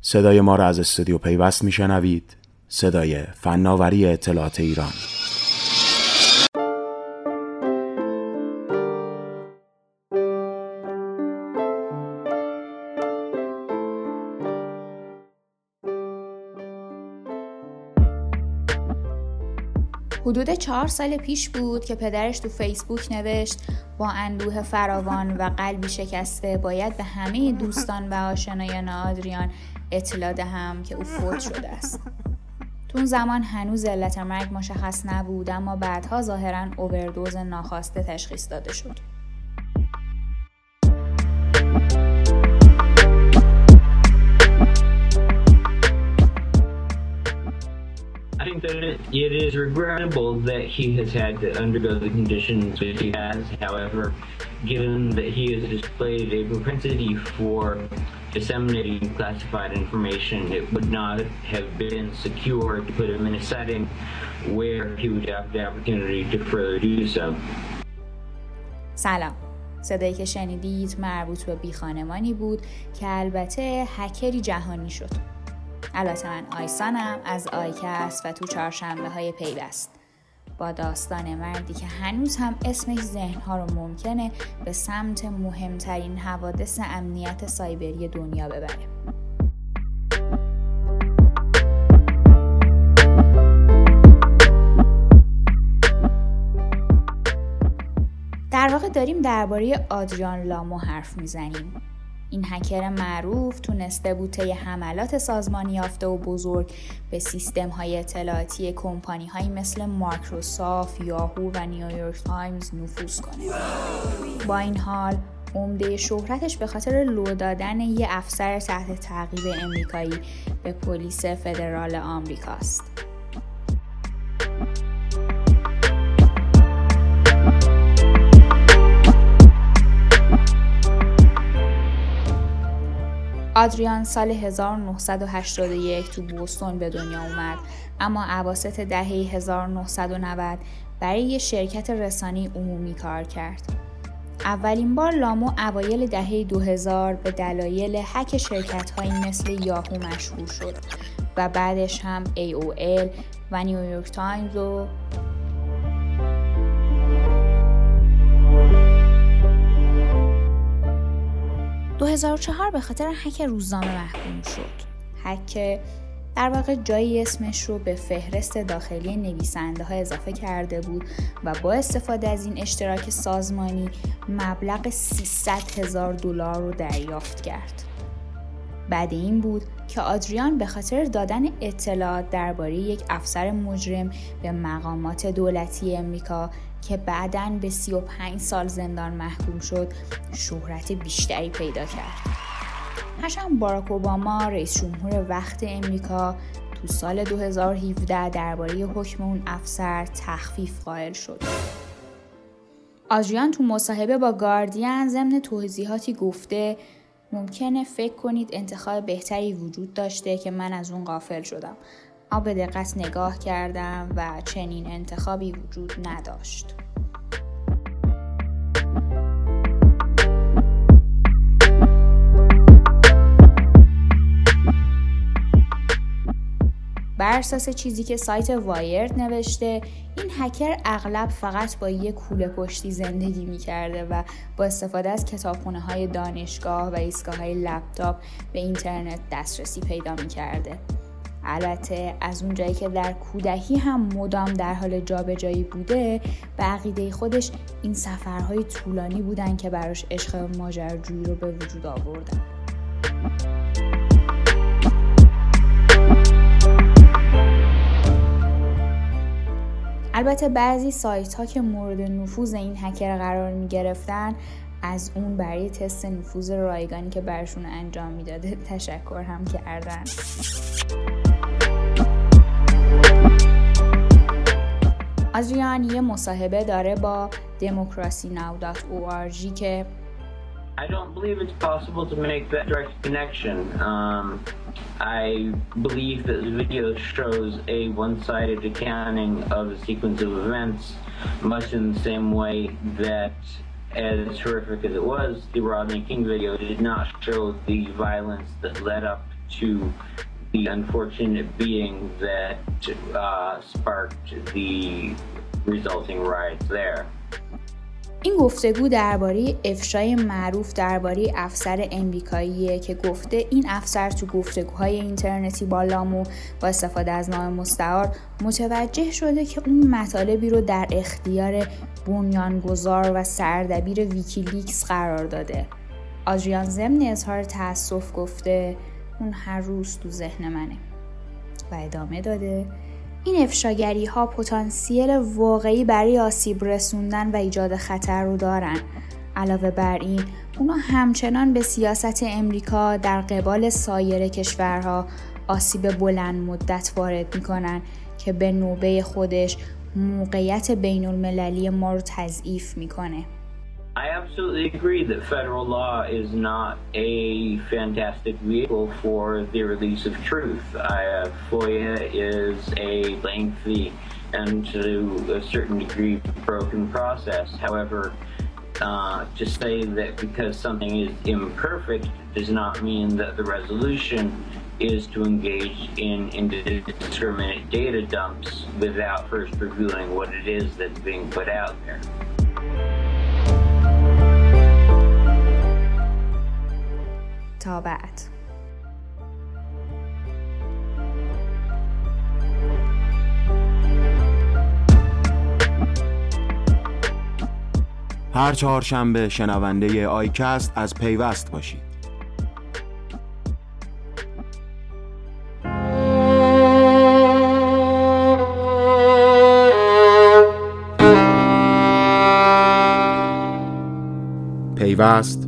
صدای ما را از استودیو پیوست میشنوید. صدای فناوری اطلاعات ایران. حدود چهار سال پیش بود که پدرش تو فیسبوک نوشت با اندوه فراوان و قلبی شکسته باید به همه دوستان و آشنایان آدریان اطلاع دهم که او فوت شده است. تو اون زمان هنوز علت مرگ مشخص نبود اما بعدها ظاهرا اووردوز ناخواسته تشخیص داده شد. that it is regrettable that he has had to undergo the conditions that he has. However, given that he has displayed a propensity for disseminating classified information, it would not have been secure to put him in a setting where he would have the opportunity to further do so. سلام صدایی که شنیدید مربوط به بیخانمانی بود که البته هکری جهانی شد البته من آیسانم از آیکست و تو چهارشنبه های پیوست. با داستان مردی که هنوز هم اسمش ذهنها رو ممکنه به سمت مهمترین حوادث امنیت سایبری دنیا ببره. در واقع داریم درباره آدریان لامو حرف می‌زنیم. این هکر معروف تونسته طی حملات سازمانی یافته و بزرگ به سیستم های اطلاعاتی کمپانی هایی مثل مایکروسافت، یاهو و نیویورک تایمز نفوذ کنه. با این حال عمده شهرتش به خاطر لو دادن یه افسر تحت تعقیب امریکایی به پلیس فدرال آمریکاست. آدریان سال 1981 تو بوستون به دنیا اومد اما عواسط دهه 1990 برای یه شرکت رسانی عمومی کار کرد. اولین بار لامو اوایل دهه 2000 به دلایل حک شرکت مثل یاهو مشهور شد و بعدش هم AOL و نیویورک تایمز و 2004 به خاطر حک روزنامه محکوم شد. حک در واقع جایی اسمش رو به فهرست داخلی نویسنده ها اضافه کرده بود و با استفاده از این اشتراک سازمانی مبلغ 300 هزار دلار رو دریافت کرد. بعد این بود که آدریان به خاطر دادن اطلاعات درباره یک افسر مجرم به مقامات دولتی امریکا که بعدا به 35 سال زندان محکوم شد شهرت بیشتری پیدا کرد. هرچند باراک اوباما رئیس جمهور وقت امریکا تو سال 2017 درباره حکم اون افسر تخفیف قائل شد. آدریان تو مصاحبه با گاردین ضمن توضیحاتی گفته ممکنه فکر کنید انتخاب بهتری وجود داشته که من از اون غافل شدم. اما به دقت نگاه کردم و چنین انتخابی وجود نداشت. بر اساس چیزی که سایت وایرد نوشته این هکر اغلب فقط با یک کوله پشتی زندگی می‌کرده و با استفاده از کتابخونه های دانشگاه و ایستگاه های لپتاپ به اینترنت دسترسی پیدا می‌کرده. البته از اونجایی که در کودکی هم مدام در حال جابجایی بوده به عقیده خودش این سفرهای طولانی بودن که براش عشق ماجراجویی رو به وجود آوردن. البته بعضی سایت ها که مورد نفوذ این هکر قرار می گرفتن از اون برای تست نفوذ رایگانی که برشون انجام می‌داده تشکر هم کردن. آدریان یه مصاحبه داره با democracy now.org که I don't believe it's possible to make that direct connection. Um, I believe that the video shows a one-sided accounting of the sequence of events, much in the same way that, as horrific as it was, the Rodney King video did not show the violence that led up to the unfortunate being that uh, sparked the resulting riots there. این گفتگو درباره افشای معروف درباره افسر امریکاییه که گفته این افسر تو گفتگوهای اینترنتی با لامو با استفاده از نام مستعار متوجه شده که اون مطالبی رو در اختیار بنیانگذار و سردبیر ویکیلیکس قرار داده. آدریان ضمن اظهار تاسف گفته اون هر روز تو ذهن منه. و ادامه داده این افشاگری ها پتانسیل واقعی برای آسیب رسوندن و ایجاد خطر رو دارن. علاوه بر این اونا همچنان به سیاست امریکا در قبال سایر کشورها آسیب بلند مدت وارد می‌کنن که به نوبه خودش موقعیت بین المللی ما رو تضعیف می‌کنه. I absolutely agree that federal law is not a fantastic vehicle for the release of truth. Uh, FOIA is a lengthy and to a certain degree broken process. However, uh, to say that because something is imperfect does not mean that the resolution is to engage in indiscriminate data dumps without first reviewing what it is that's being put out there. بعد هر چهارشنبه شنونده آیکست از پیوست باشید. پیوست